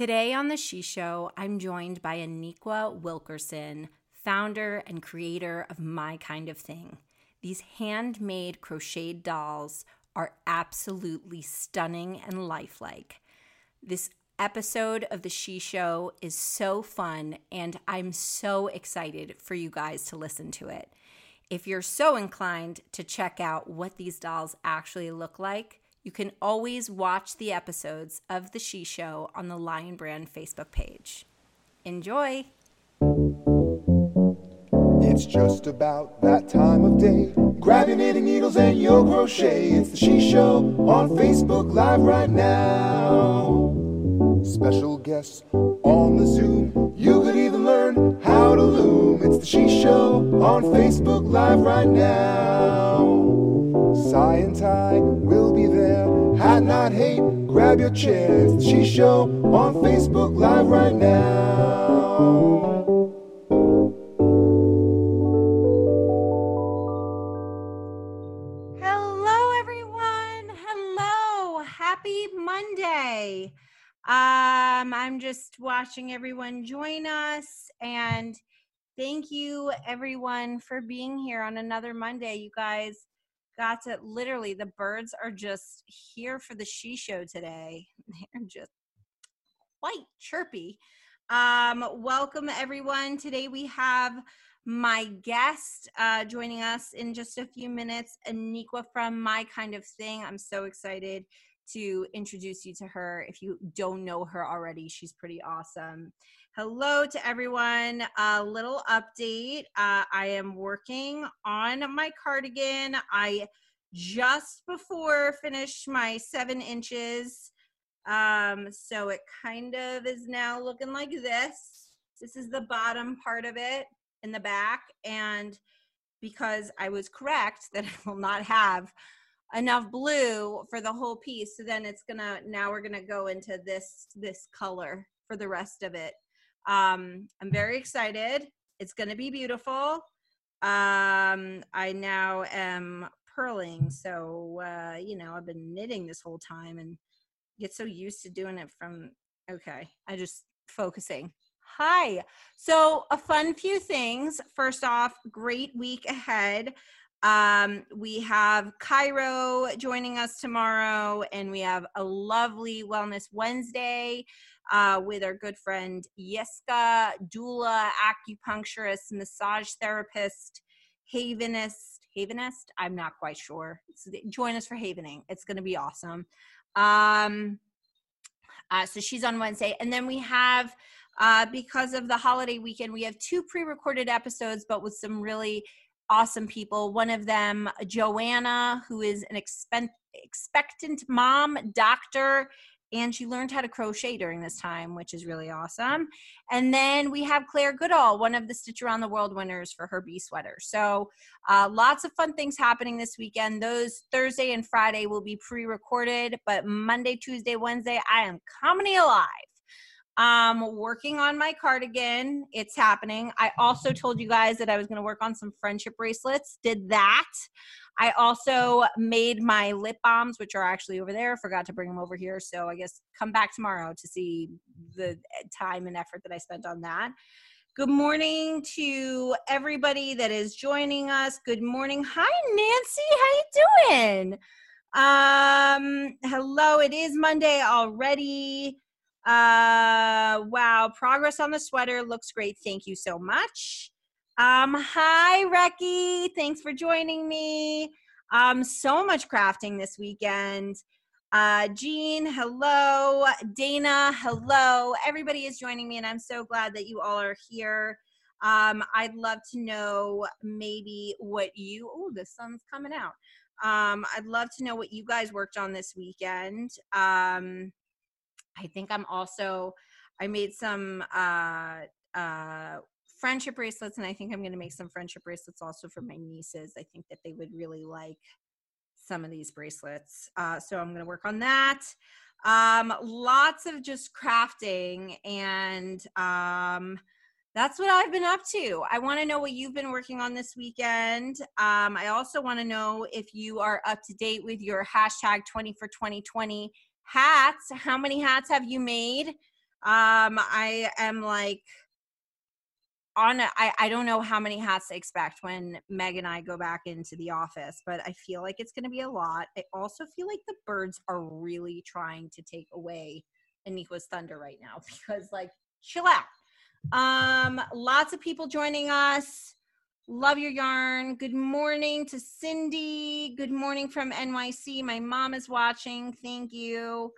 Today on The Shi Show, I'm joined by Aniqua Wilkerson, founder and creator of My Kinda Thing. These handmade crocheted dolls are absolutely stunning and lifelike. This episode of The Shi Show is so fun, and I'm so excited for you guys to listen to it. If you're so inclined to check out what these dolls actually look like, you can always watch the episodes of The Shi Show on the Lion Brand Facebook page. Enjoy! It's just about that time of day. Grab your knitting needles and your crochet. It's the Shi Show on Facebook Live right now. Special guests on the Zoom. You could even learn how to loom. It's the Shi Show on Facebook Live right now. Cy and Ty will be there. Not hate. Grab your. It's Shi Show on Facebook Live right now. Hello, everyone. Hello. Happy Monday. Um, I'm just watching everyone join us and thank you everyone for being here on another Monday. You guys got it. literally the birds are just here for the Shi Show today. They're just quite chirpy. Um, welcome everyone. Today we have my guest uh, joining us in just a few minutes, Aniqua from My Kinda Thing. I'm so excited to introduce you to her. If you don't know her already, she's pretty awesome. Hello to everyone. A little update. Uh, I am working on my cardigan. I just before finished my seven inches. Um, so it kind of is now looking like this. This is the bottom part of it in the back. And because I was correct that I will not have enough blue for the whole piece so then it's gonna now we're gonna go into this this color for the rest of it um i'm very excited. It's gonna be beautiful. Um i now am purling so uh you know i've been knitting this whole time and get so used to doing it from okay i just focusing. Hi. So a fun few things. First off great week ahead um, we have Cairo joining us tomorrow, and we have a lovely Wellness Wednesday uh, with our good friend Yeska, doula, acupuncturist, massage therapist, havenist. Havenist? I'm not quite sure. join us for havening. It's going to be awesome. Um, uh, so she's on Wednesday, and then we have. Uh, because of the holiday weekend, we have two pre recorded episodes, but with some really awesome people. One of them, Joanna, who is an expect- expectant mom, doctor, and she learned how to crochet during this time, which is really awesome. And then we have Claire Goodall, one of the Stitch Around the World winners for her bee sweater. So uh, lots of fun things happening this weekend. Those Thursday and Friday will be pre recorded, but Monday, Tuesday, Wednesday, I am comedy alive um working on my cardigan. It's happening. I also told you guys that i was going to work on some friendship bracelets. Did that. I also made my lip balms which are actually over there. Forgot to bring them over here so i guess come back tomorrow to see the time and effort that i spent on that. Good morning to everybody that is joining us. Good morning. Hi nancy. How you doing? Um hello. It is monday already uh, wow, progress on the sweater looks great. Thank you so much. Um, hi, Recky. Thanks for joining me. Um, so much crafting this weekend. Uh, Jean, hello. Dana, hello. Everybody is joining me, and I'm so glad that you all are here. Um, I'd love to know maybe what you, oh, the sun's coming out. Um, I'd love to know what you guys worked on this weekend. Um, I think I'm also I made some uh uh friendship bracelets and I think I'm going to make some friendship bracelets also for my nieces. I think that they would really like some of these bracelets. Uh so I'm going to work on that. Um lots of just crafting and um that's what I've been up to. I want to know what you've been working on this weekend. Um, I also want to know if you are up to date with your hashtag 20 for 2020 hats. How many hats have you made? Um, I am like on a, I, I don't know how many hats to expect when Meg and I go back into the office, but I feel like it's going to be a lot. I also feel like the birds are really trying to take away Aniqua's thunder right now because, like, chill out. Um, lots of people joining us. Love your yarn. Good morning to Cindy. Good morning from NYC. My mom is watching. Thank you.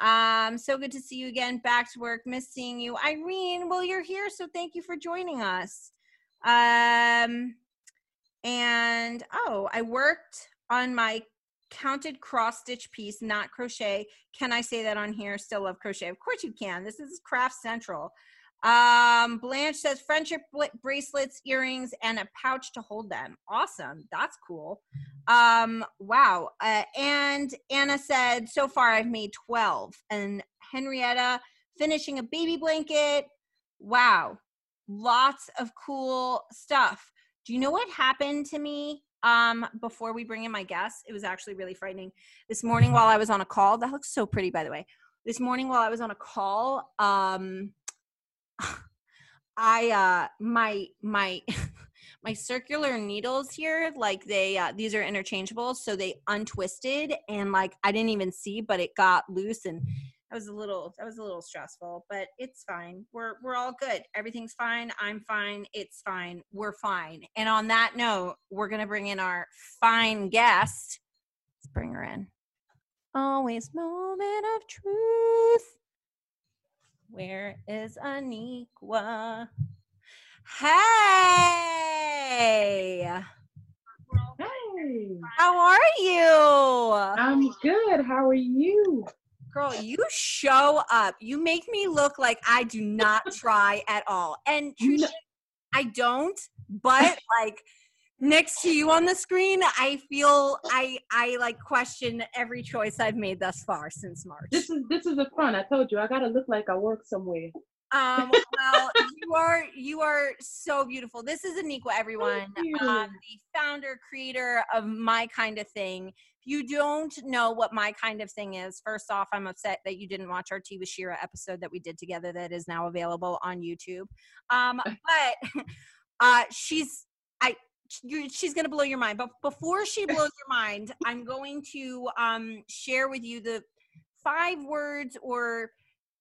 Um, so good to see you again. Back to work. Miss seeing you. Irene, well, you're here, so thank you for joining us. Um, and oh, I worked on my counted cross stitch piece, not crochet. Can I say that on here? Still love crochet. Of course you can. This is Craft Central. Um, Blanche says friendship bracelets, earrings, and a pouch to hold them. Awesome. That's cool. Um, wow. Uh, and Anna said, so far I've made 12. And Henrietta finishing a baby blanket. Wow. Lots of cool stuff. Do you know what happened to me um before we bring in my guests? It was actually really frightening. This morning while I was on a call, that looks so pretty by the way. This morning while I was on a call, um I uh my my my circular needles here like they uh, these are interchangeable so they untwisted and like I didn't even see but it got loose and that was a little that was a little stressful but it's fine. We're we're all good. Everything's fine. I'm fine. It's fine. We're fine. And on that note we're gonna bring in our fine guest. Let's bring her in. Always moment of truth where is Aniqua? Hey! Hey, How are you? I'm good. How are you? Girl, you show up. You make me look like I do not try at all. And No. I don't, but like next to you on the screen, I feel I I like question every choice I've made thus far since March. This is this is a fun. I told you I gotta look like I work somewhere. Um, well, you are you are so beautiful. This is Aniqua, everyone. Um, the founder, creator of My Kinda Thing. If you don't know what My Kinda Thing is, first off, I'm upset that you didn't watch our Tea with Shira episode that we did together that is now available on YouTube. Um, but uh, she's I you, she's going to blow your mind. But before she blows your mind, I'm going to um, share with you the five words, or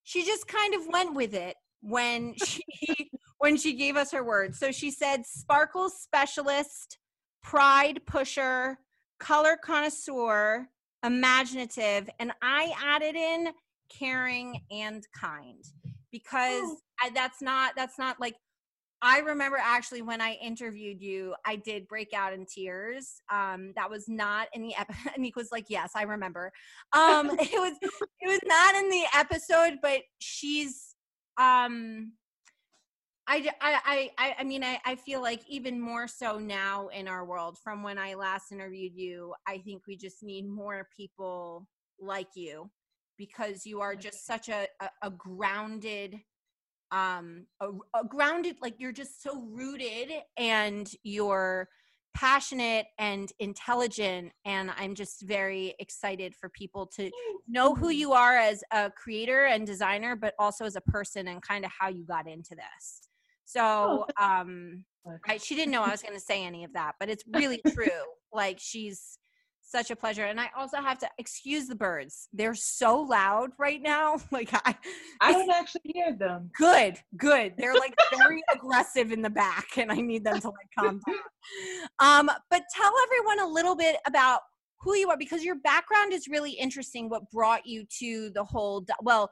she just kind of went with it when she when she gave us her words. So she said, "Sparkle specialist, pride pusher, color connoisseur, imaginative," and I added in caring and kind because Oh. I, that's not that's not like I remember actually when I interviewed you, I did break out in tears. Um, that was not in the episode. Nick was like, "Yes, I remember." Um, it was it was not in the episode, but she's um, I I I- I mean I I feel like even more so now in our world from when I last interviewed you, I think we just need more people like you because you are just such a a, a grounded um a, a grounded like you're just so rooted and you're passionate and intelligent and i'm just very excited for people to know who you. are as a creator and designer but also as a person and kind of how you got into this. So um I, she didn't know i was going to say any of that but it's really true. Like she's such a pleasure. And i also have to excuse the birds. They're so loud right now. Like i I don't actually hear them. good good. They're like very aggressive in the back and i need them to like calm down. Um but tell everyone a little bit about who you are because your background is really interesting what brought you to the whole well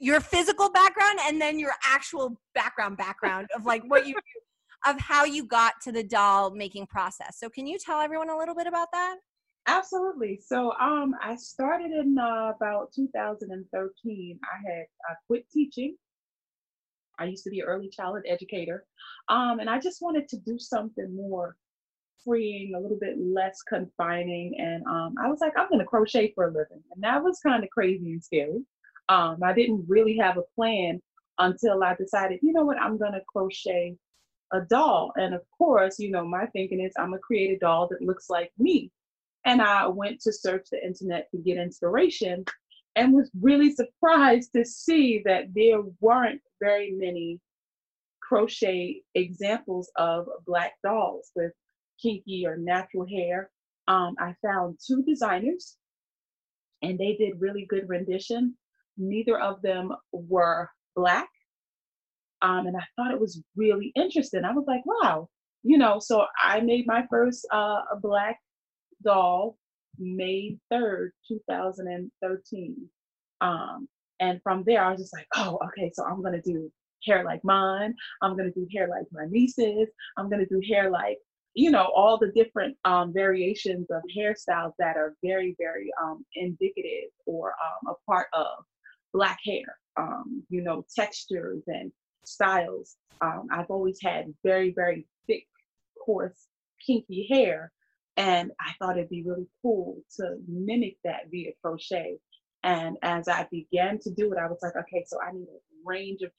your physical background and then your actual background background of like what you of how you got to the doll making process. So can you tell everyone a little bit about that Absolutely. So um I started in uh, about 2013. I had I quit teaching. I used to be an early childhood educator. Um and I just wanted to do something more freeing, a little bit less confining. And um I was like, I'm gonna crochet for a living. And that was kind of crazy and scary. Um I didn't really have a plan until I decided, you know what, I'm gonna crochet a doll. And of course, you know, my thinking is I'm gonna create a doll that looks like me and I went to search the internet to get inspiration. and was really surprised to see that there weren't very many crochet examples of black dolls with kinky or natural hair. Um, I found two designers and they did really good rendition. Neither of them were black. Um, and I thought it was really interesting. I was like, wow, you know, so I made my first uh, black doll May 3rd, 2013. Um, and from there, I was just like, oh, okay, so I'm gonna do hair like mine. I'm gonna do hair like my nieces. I'm gonna do hair like, you know, all the different um, variations of hairstyles that are very, very um, indicative or um, a part of Black hair. Um, you know, textures and styles. Um, I've always had very, very thick, coarse, kinky hair. And I thought it'd be really cool to mimic that via crochet. And as I began to do it, I was like, okay, so I need a range of.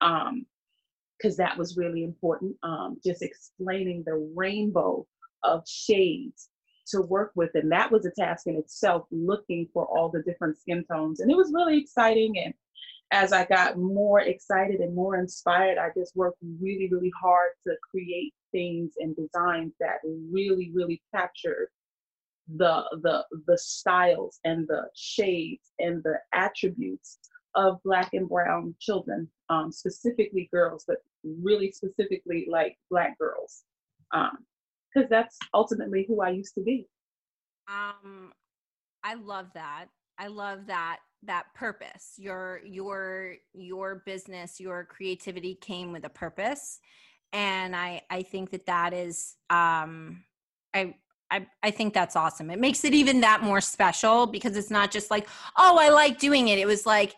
Um, because that was really important. Um, just explaining the rainbow of shades to work with. And that was a task in itself, looking for all the different skin tones. And it was really exciting. And as I got more excited and more inspired, I just worked really, really hard to create things and designs that really, really captured the the the styles and the shades and the attributes of black and brown children, um, specifically girls, but really specifically like black girls, because um, that's ultimately who I used to be. Um, I love that. I love that that purpose. Your your your business, your creativity came with a purpose, and I I think that that is um I I, I think that's awesome. It makes it even that more special because it's not just like, oh, I like doing it. It was like,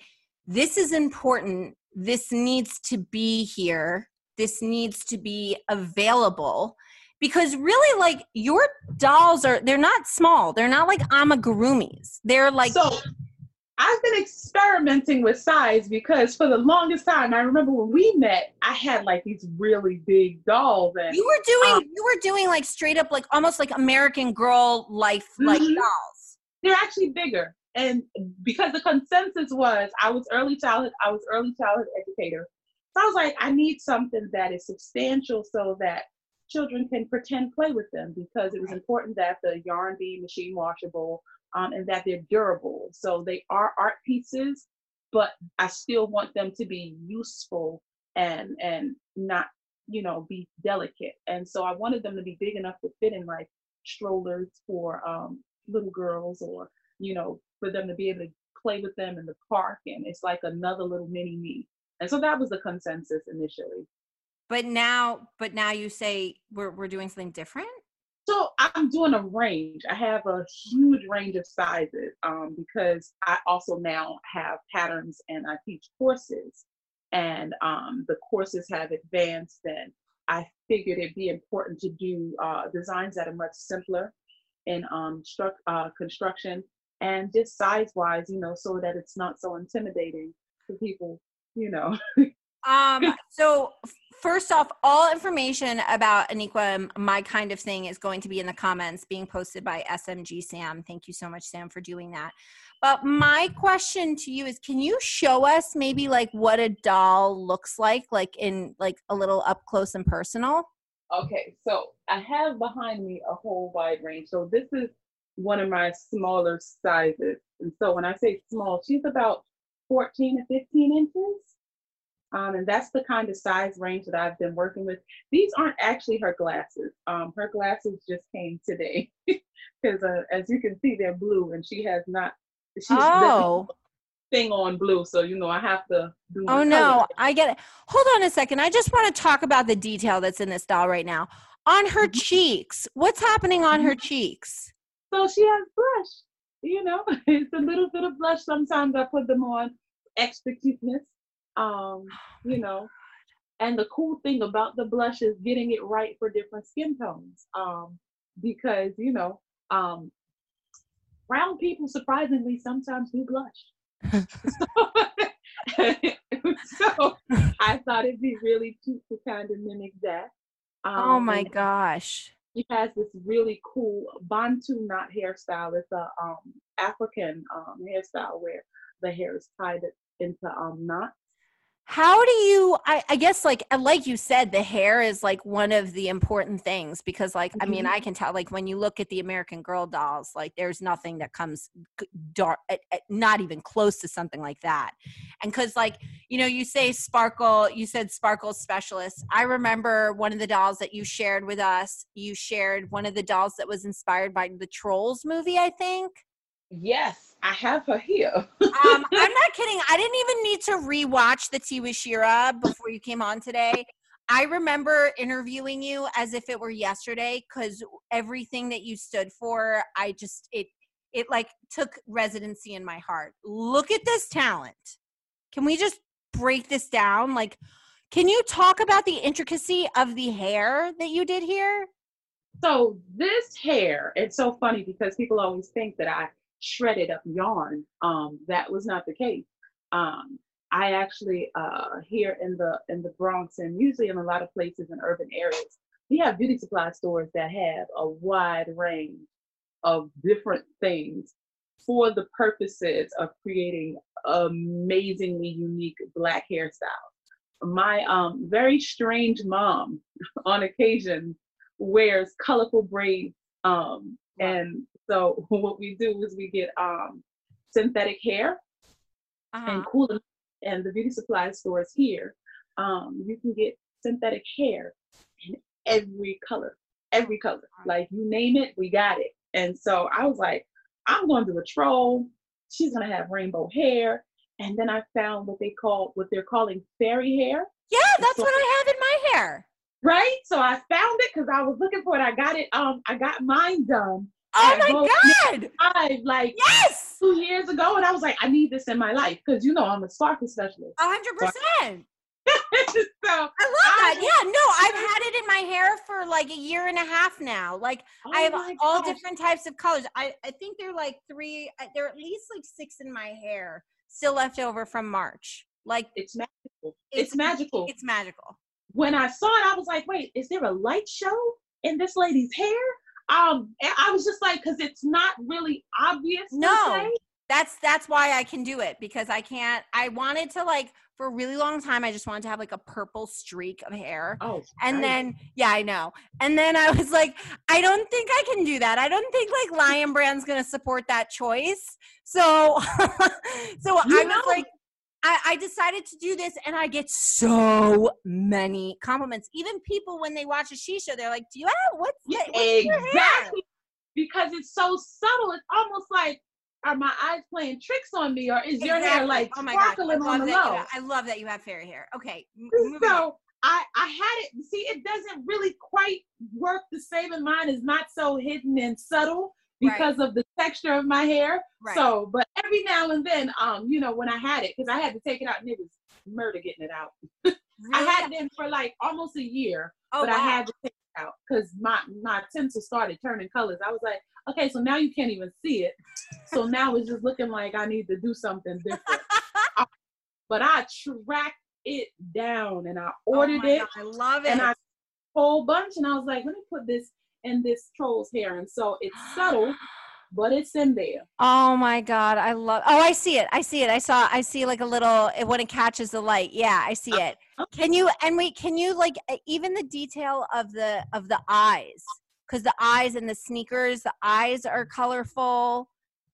this is important. This needs to be here. This needs to be available because really like your dolls are they're not small they're not like amigurumis they're like so I've been experimenting with size because for the longest time, I remember when we met, I had like these really big dolls. And, you were doing, um, you were doing like straight up, like almost like American Girl life, like mm-hmm. dolls. They're actually bigger, and because the consensus was, I was early childhood, I was early childhood educator, so I was like, I need something that is substantial so that children can pretend play with them because it was important that the yarn be machine washable um, and that they're durable. So they are art pieces, but I still want them to be useful and and not you know be delicate. And so I wanted them to be big enough to fit in like strollers for um, little girls or you know for them to be able to play with them in the park and it's like another little mini me. And so that was the consensus initially. But now, but now you say we're we're doing something different. So I'm doing a range. I have a huge range of sizes um, because I also now have patterns and I teach courses. And um, the courses have advanced, and I figured it'd be important to do uh, designs that are much simpler in um, uh, construction and just size wise, you know, so that it's not so intimidating to people, you know. um, so first off, all information about Aniqua, my kind of thing, is going to be in the comments being posted by SMG Sam. Thank you so much, Sam, for doing that. But my question to you is can you show us maybe like what a doll looks like, like in like a little up close and personal? Okay, so I have behind me a whole wide range. So this is one of my smaller sizes. And so when I say small, she's about 14 to 15 inches. Um, and that's the kind of size range that I've been working with. These aren't actually her glasses. Um, her glasses just came today because uh, as you can see, they're blue and she has not, she's oh. thing on blue. So, you know, I have to do Oh no, I get it. Hold on a second. I just want to talk about the detail that's in this doll right now. On her mm-hmm. cheeks, what's happening on her mm-hmm. cheeks? So she has blush. You know, it's a little bit of blush. Sometimes I put them on extra cuteness um, you know, and the cool thing about the blush is getting it right for different skin tones. Um, because, you know, um, brown people surprisingly sometimes do blush. so, I thought it'd be really cute to kind of mimic that. Oh um, oh my gosh. She has this really cool Bantu knot hairstyle. It's a um, African um, hairstyle where the hair is tied into um, knots. How do you I, I guess like like you said, the hair is like one of the important things because like I mean Mhm. I can tell like when you look at the American Girl dolls, like there's nothing that comes dark not even close to something like that. And because like, you know, you say sparkle, you said sparkle specialist. I remember one of the dolls that you shared with us, you shared one of the dolls that was inspired by the Trolls movie, I think. Yes, I have her here. um, I'm not kidding. I didn't even need to rewatch the Tea with Shira before you came on today. I remember interviewing you as if it were yesterday because everything that you stood for, I just it it like took residency in my heart. Look at this talent. Can we just break this down? Like, can you talk about the intricacy of the hair that you did here? So this hair, it's so funny because people always think that I shredded up yarn. Um, that was not the case. Um, I actually uh, here in the in the Bronx and usually in a lot of places in urban areas, we have beauty supply stores that have a wide range of different things for the purposes of creating amazingly unique black hairstyles. My um, very strange mom, on occasion, wears colorful braids. Um, and so what we do is we get um, synthetic hair Uh-huh. and cool and the beauty supply stores here. Um, you can get synthetic hair in every color, every color. Like you name it, we got it. And so I was like, I'm going to do a troll. She's gonna have rainbow hair. And then I found what they call what they're calling fairy hair Yeah, that's what I have in my hair. right? So I found it because I was looking for it. I got it. Um, I got mine done Oh my god! five like Yes, two years ago, and I was like, I need this in my life because you know I'm a sparkle specialist. a hundred percent. so I love I- that. Yeah, no, I've had it in my hair for like a year and a half now. Like I have oh all gosh. different types of colors. I I think they're like three. uh, There are at least like six in my hair still left over from March. Like It's magical. It's- It's, magical. it's magical. when I saw it, I was like, wait, is there a light show in this lady's hair? Um, and I was just like, because it's not really obvious. No. That's that's why I can do it because I can't. I wanted to like for a really long time. I just wanted to have like a purple streak of hair. Oh, And right. then, yeah, I know. And then I was like, I don't think I can do that. I don't think like Lion Brand's gonna support that choice. So, so I You was like, I, I decided to do this, and I get so many compliments. Even people when they watch a Shi Show, they're like, "Do you have what's, Yeah, that, what's in your hair?" exactly because it's so subtle. It's almost like are my eyes playing tricks on me, or is your hair like oh my I sparkling love on the that have, I love that you have fairy hair. Okay, m-. So I I had it. See, it doesn't really quite work the same. in mine is not so hidden and subtle Right. because of the texture of my hair. Right. So, but every now and then, um, you know, when I had it, because I had to take it out, and it was murder getting it out. I had it in for like almost a year, oh, but I had to take it out because my my tinsel started turning colors. I was like, okay, so now you can't even see it. So now it's just looking like I need to do something different. but I tracked it down and I Oh ordered my it God, I love it. and I whole bunch and I was like, let me put this in this troll's hair. And so it's subtle, but it's in there. Oh my god, I love. Oh, I see it. I see it. I saw. I see like a little it- when it catches the light. Yeah, I see it. Can you and wait? Can you like even the detail of the of the eyes? Because the eyes and the sneakers, the eyes are colorful.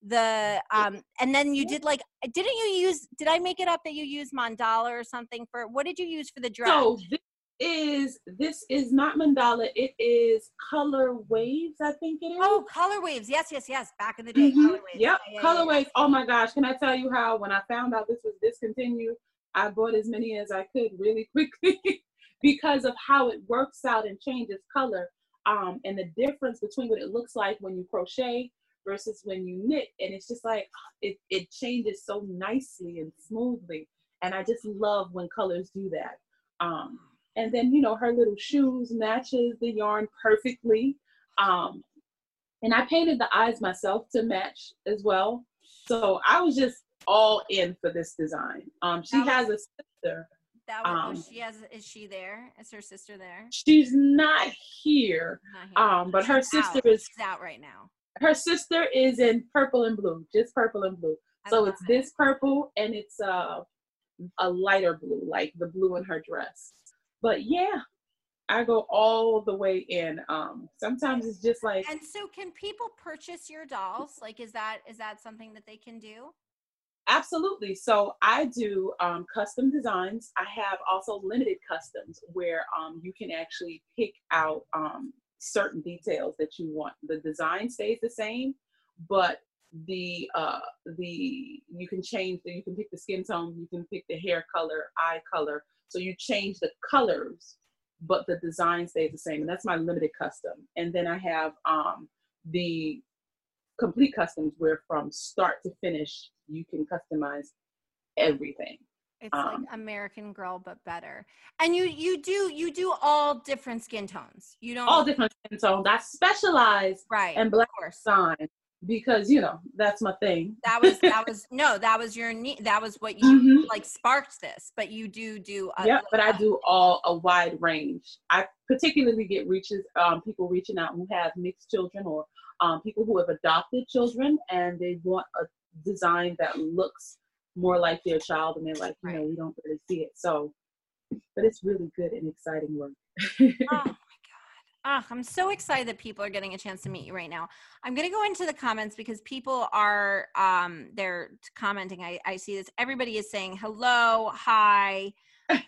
The um and then you did like didn't you use? Did I make it up that you used mandala or something for? What did you use for the dress? So this is this is not mandala, it is color waves, I think it is. oh, color waves. Yes, yes, yes. Back in the day, Mhm. color waves. Yep, Yeah, yeah, color yeah. waves. Oh my gosh, can I tell you how when I found out this was discontinued, I bought as many as I could really quickly because of how it works out and changes color. Um, and the difference between what it looks like when you crochet versus when you knit. And it's just like it, it changes so nicely and smoothly. And I just love when colors do that. Um, and then you know her little shoes matches the yarn perfectly. Um, and I painted the eyes myself to match as well. So I was just all in for this design. Um, she That has a sister. That was, Um, she has. Is she there? Is her sister there? She's not here, Not here. um, but her sister out. is She's out right now. Her sister is in purple and blue, just purple and blue. I so it's it. this purple and it's uh, a lighter blue, like the blue in her dress. But yeah, I go all the way in. Um, sometimes it's just like And so can people purchase your dolls? Like is that is that something that they can do? Absolutely. So I do um, custom designs. I have also limited customs where um, you can actually pick out um, certain details that you want. The design stays the same, but the uh, the you can change the you can pick the skin tone, you can pick the hair color, eye color. So you change the colors, but the design stays the same, and that's my limited custom. And then I have um, the complete customs where from start to finish you can customize everything It's Um, like American Girl but better. And you you do you do all different skin tones. You don't all different skin tones i specialize right. in of black sign because you know that's my thing That was that was no, that was your ne- that was what you Mhm. like sparked this, but you do do Yep, but I do all a wide range. I particularly get reaches um, people reaching out who have mixed children or um, people who have adopted children and they want a design that looks more like their child and they're like, you know, we don't really see it. So, but it's really good and exciting work. Oh. Ah, I'm so excited that people are getting a chance to meet you right now. I'm gonna go into the comments because people are um they're commenting. I, I see this. Everybody is saying hello, hi.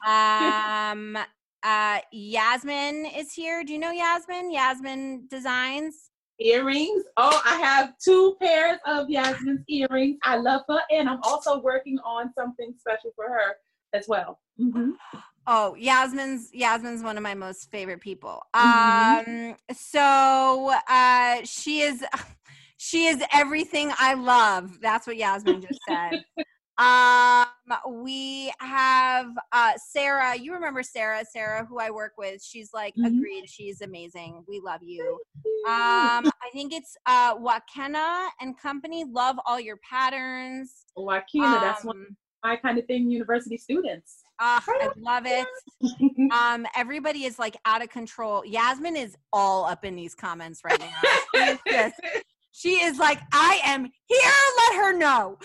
Um uh Yasmin is here. Do you know Yasmin? Yasmin Designs. earrings. Oh, I have two pairs of Yasmin's earrings. I love her, and I'm also working on something special for her as well. Mhm. Oh, Yasmin's Yasmin's one of my most favorite people. Mhm. Um so uh she is she is everything I love. That's what Yasmin just said. um we have uh Sarah, you remember Sarah, Sarah who I work with. She's like Mhm. agreed, she's amazing. We love you. Um I think it's uh Wakena and company love all your patterns. Wakina, that's one Um, of my kind of thing. University students. Ah, I love it. um everybody is like out of control. Yasmin is all up in these comments right now. She is, just- she is like i am here know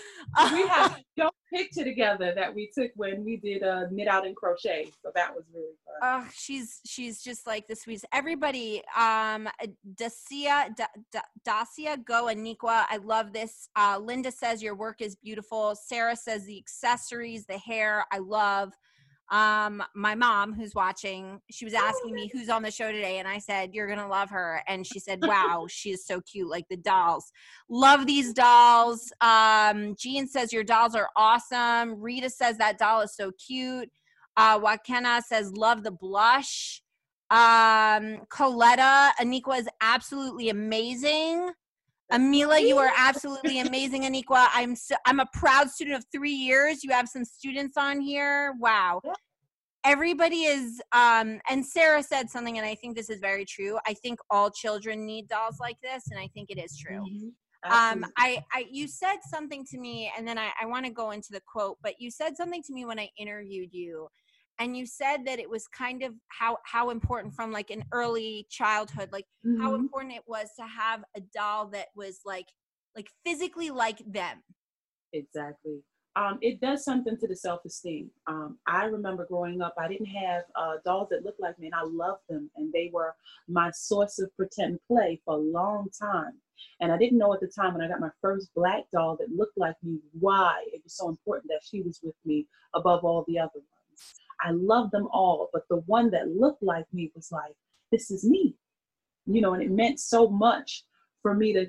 we have a picture together that we took when we did uh, knit out and crochet, so that was really fun. Oh, she's she's just like the sweetest. Everybody, um, Dacia, Da- Da- Dacia, go Aniqua. I love this. Uh, Linda says your work is beautiful. Sarah says the accessories, the hair, I love. Um, my mom, who's watching, she was asking me who's on the show today, and I said you're gonna love her, and she said, "Wow, she is so cute, like the dolls. Love these dolls." Um, Jean says your dolls are awesome. Rita says that doll is so cute. Uh, Wakena says, love the blush. Um, Coletta, Aniqua is absolutely amazing. Amila, you are absolutely amazing, Aniqua. I'm so, I'm a proud student of three years. You have some students on here. Wow. Everybody is, um, and Sarah said something, and I think this is very true. I think all children need dolls like this, and I think it is true Mhm. um i i you said something to me and then i i want to go into the quote but you said something to me when i interviewed you and you said that it was kind of how how important from like an early childhood like how Mhm. important it was to have a doll that was like like physically like them Exactly. Um, it does something to the self-esteem. Um, I remember growing up, I didn't have uh, dolls that looked like me, and I loved them, and they were my source of pretend play for a long time. And I didn't know at the time when I got my first black doll that looked like me why it was so important that she was with me above all the other ones. I loved them all, but the one that looked like me was like, this is me, you know, and it meant so much for me to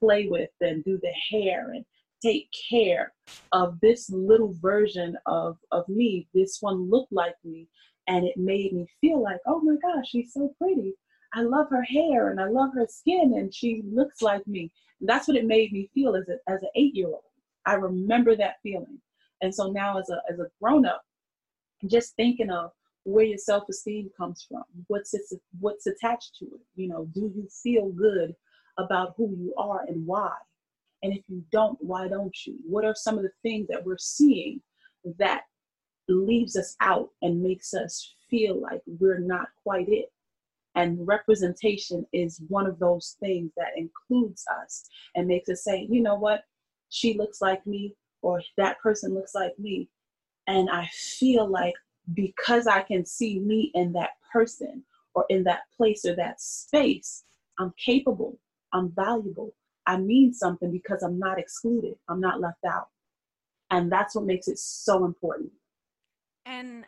play with and do the hair and take care of this little version of of me. This one looked like me and it made me feel like oh my gosh she's so pretty. I love her hair and i love her skin and she looks like me. And that's what it made me feel as a as an eight year old i remember that feeling. And so now as a as a grown up just thinking of where your self-esteem comes from what's what's attached to it you know do you feel good about who you are and why and if you don't, why don't you? What are some of the things that we're seeing that leaves us out and makes us feel like we're not quite it? And representation is one of those things that includes us and makes us say, you know what, she looks like me, or that person looks like me. And I feel like because I can see me in that person or in that place or that space, I'm capable, I'm valuable, I mean something because I'm not excluded, I'm not left out. And that's what makes it so important. And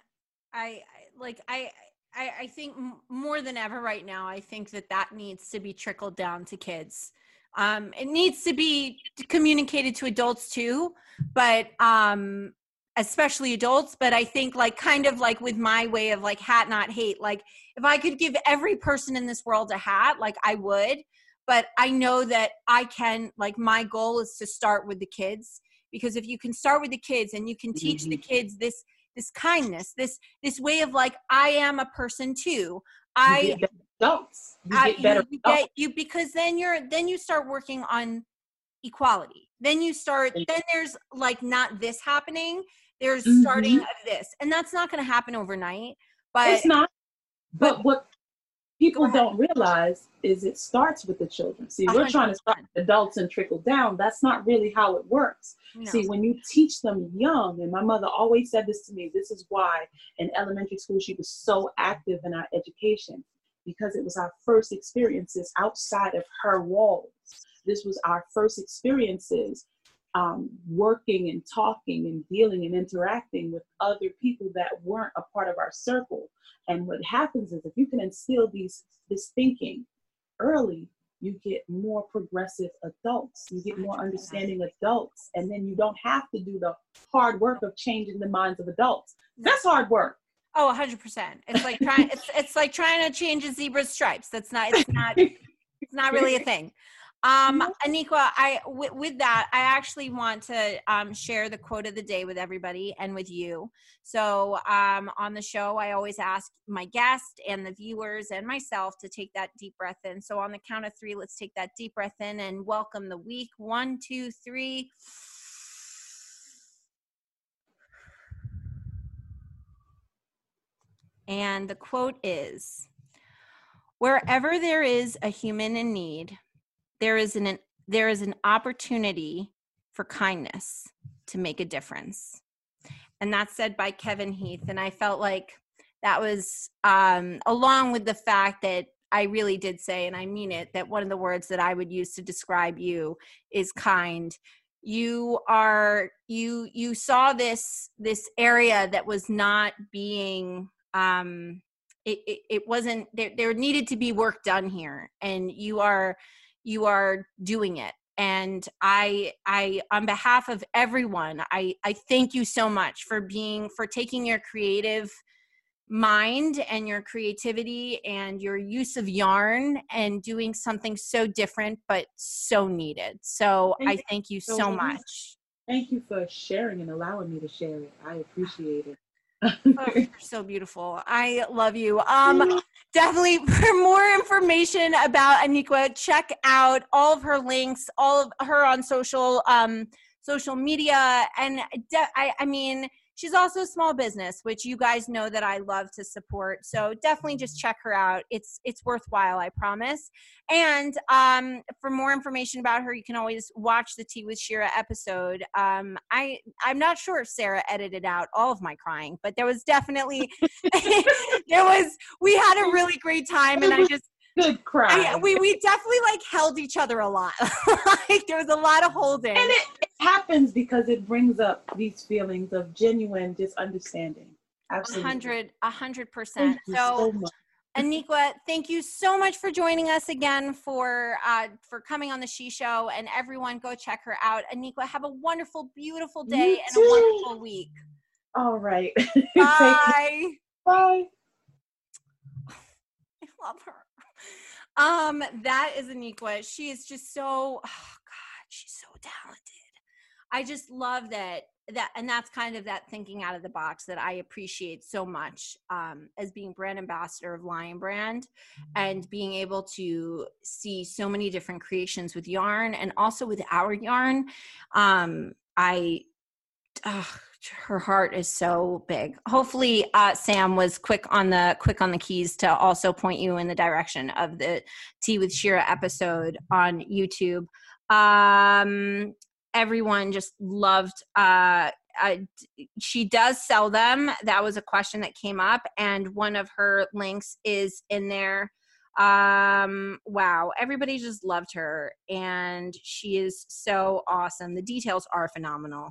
I like, I, I, I think more than ever right now, I think that that needs to be trickled down to kids. Um, it needs to be communicated to adults too, but um, especially adults. But I think like kind of like with my way of like hat not hate, like if I could give every person in this world a hat, like I would. But I know that I can. Like my goal is to start with the kids because if you can start with the kids and you can teach mm-hmm. the kids this this kindness this this way of like i am a person too i adults you I, get better you, get, you because then you're then you start working on equality then you start then there's like not this happening there's mm-hmm. starting of this and that's not going to happen overnight but it's not but, but what people don't realize is it starts with the children. See, we're 100%. trying to start adults and trickle down. That's not really how it works. No. See, when you teach them young, and my mother always said this to me, this is why in elementary school she was so active in our education because it was our first experiences outside of her walls. This was our first experiences um, working and talking and dealing and interacting with other people that weren't a part of our circle. And what happens is if you can instill these this thinking early, you get more progressive adults. You get more understanding adults, and then you don't have to do the hard work of changing the minds of adults. That's hard work. Oh, 100%. It's like trying it's it's like trying to change a zebra's stripes. That's not it's not it's not really a thing. Um, Aniqua, I w- with that, I actually want to um, share the quote of the day with everybody and with you. So um, on the show, I always ask my guest and the viewers and myself to take that deep breath in. So on the count of three, let's take that deep breath in and welcome the week. One, two, three. And the quote is Wherever there is a human in need, there is an there is an opportunity for kindness to make a difference. And that's said by kevin heath and i felt like that was um, along with the fact that i really did say and i mean it that one of the words that i would use to describe you is kind. You are you you saw this this area that was not being um it, it, it wasn't there there needed to be work done here and you are you are doing it. And i i on behalf of everyone i i thank you so much for being for taking your creative mind and your creativity and your use of yarn and doing something so different but so needed. So thank i thank you so, so much. Thank you for sharing and allowing me to share it. I appreciate it oh, you're so beautiful. I love you. Um, definitely for more information about Aniqua, check out all of her links, all of her on social um social media, and de- I, I mean she's also a small business which you guys know that i love to support. So definitely just check her out. It's it's worthwhile i promise. And um, for more information about her you can always watch the tea with shira episode. Um, i i'm not sure if sarah edited out all of my crying but there was definitely there was we had a really great time and i just good cry. I, we we definitely like held each other a lot. like there was a lot of holding. And it, it, happens because it brings up these feelings of genuine just understanding. Absolutely. A hundred, a hundred percent. So, so Aniqua, thank you so much for joining us again for uh, for coming on the Shi Show, and everyone go check her out. Aniqua, have a wonderful, beautiful day and a wonderful week. All right. Bye. Bye. I love her. Um, that is Aniqua. She is just so oh God, she's so talented. I just love that that and that's kind of that thinking out of the box that I appreciate so much um, as being brand ambassador of Lion Brand and being able to see so many different creations with yarn and also with our yarn. Um, I uh, her heart is so big. Hopefully, uh, Sam was quick on the quick on the keys to also point you in the direction of the Tea with Shira episode on YouTube. Um, everyone just loved. Uh, uh, she does sell them. That was a question that came up, and one of her links is in there. Um, wow, everybody just loved her, and she is so awesome. The details are phenomenal.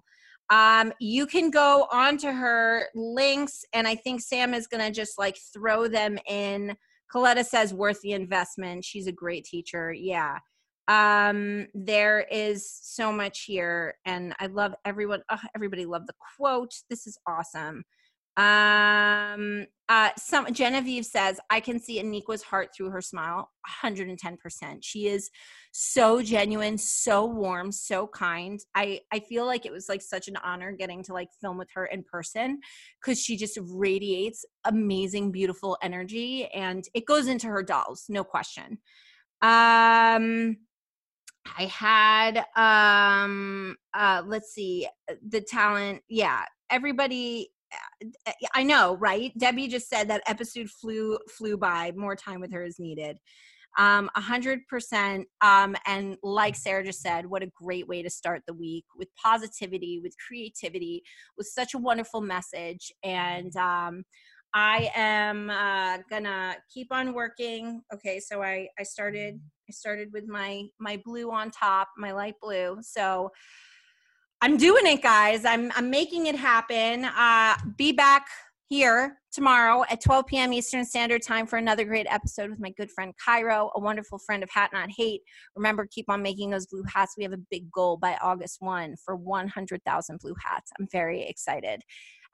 Um, you can go onto her links, and I think Sam is going to just like throw them in. Coletta says, worth the investment. She's a great teacher. Yeah. Um, there is so much here, and I love everyone. Oh, everybody loved the quote. This is awesome. Um, uh, some Genevieve says, I can see Aniqua's heart through her smile 110%. She is so genuine, so warm, so kind. I, I feel like it was like such an honor getting to like film with her in person because she just radiates amazing, beautiful energy and it goes into her dolls, no question. Um, I had um uh let's see the talent yeah everybody I know, right? Debbie just said that episode flew flew by. More time with her is needed. Um, a hundred percent. Um, and like Sarah just said, what a great way to start the week with positivity, with creativity, with such a wonderful message. And um, I am uh, gonna keep on working. Okay, so I I started I started with my my blue on top, my light blue. So I'm doing it, guys. I'm I'm making it happen. Uh, be back here tomorrow at 12 p.m. Eastern Standard Time for another great episode with my good friend Cairo, a wonderful friend of Hat Not Hate. Remember, keep on making those blue hats. We have a big goal by August 1 for 100,000 blue hats. I'm very excited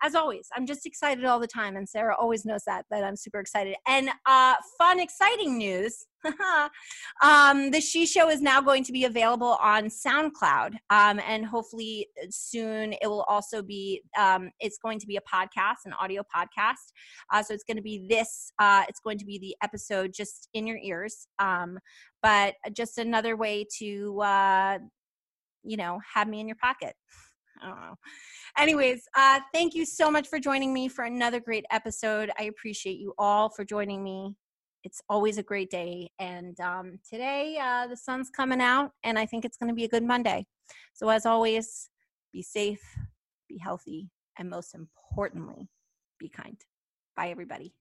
as always, I'm just excited all the time, and Sarah always knows that that I'm super excited. And uh, fun, exciting news: um, the Shi Show is now going to be available on SoundCloud, um, and hopefully soon it will also be. Um, it's going to be a podcast, an audio podcast. Uh, so it's going to be this. Uh, it's going to be the episode just in your ears, um, but just another way to, uh, you know, have me in your pocket. Don't know. Anyways, uh, thank you so much for joining me for another great episode. I appreciate you all for joining me. It's always a great day. And um, today, uh, the sun's coming out, and I think it's going to be a good Monday. So, as always, be safe, be healthy, and most importantly, be kind. Bye, everybody.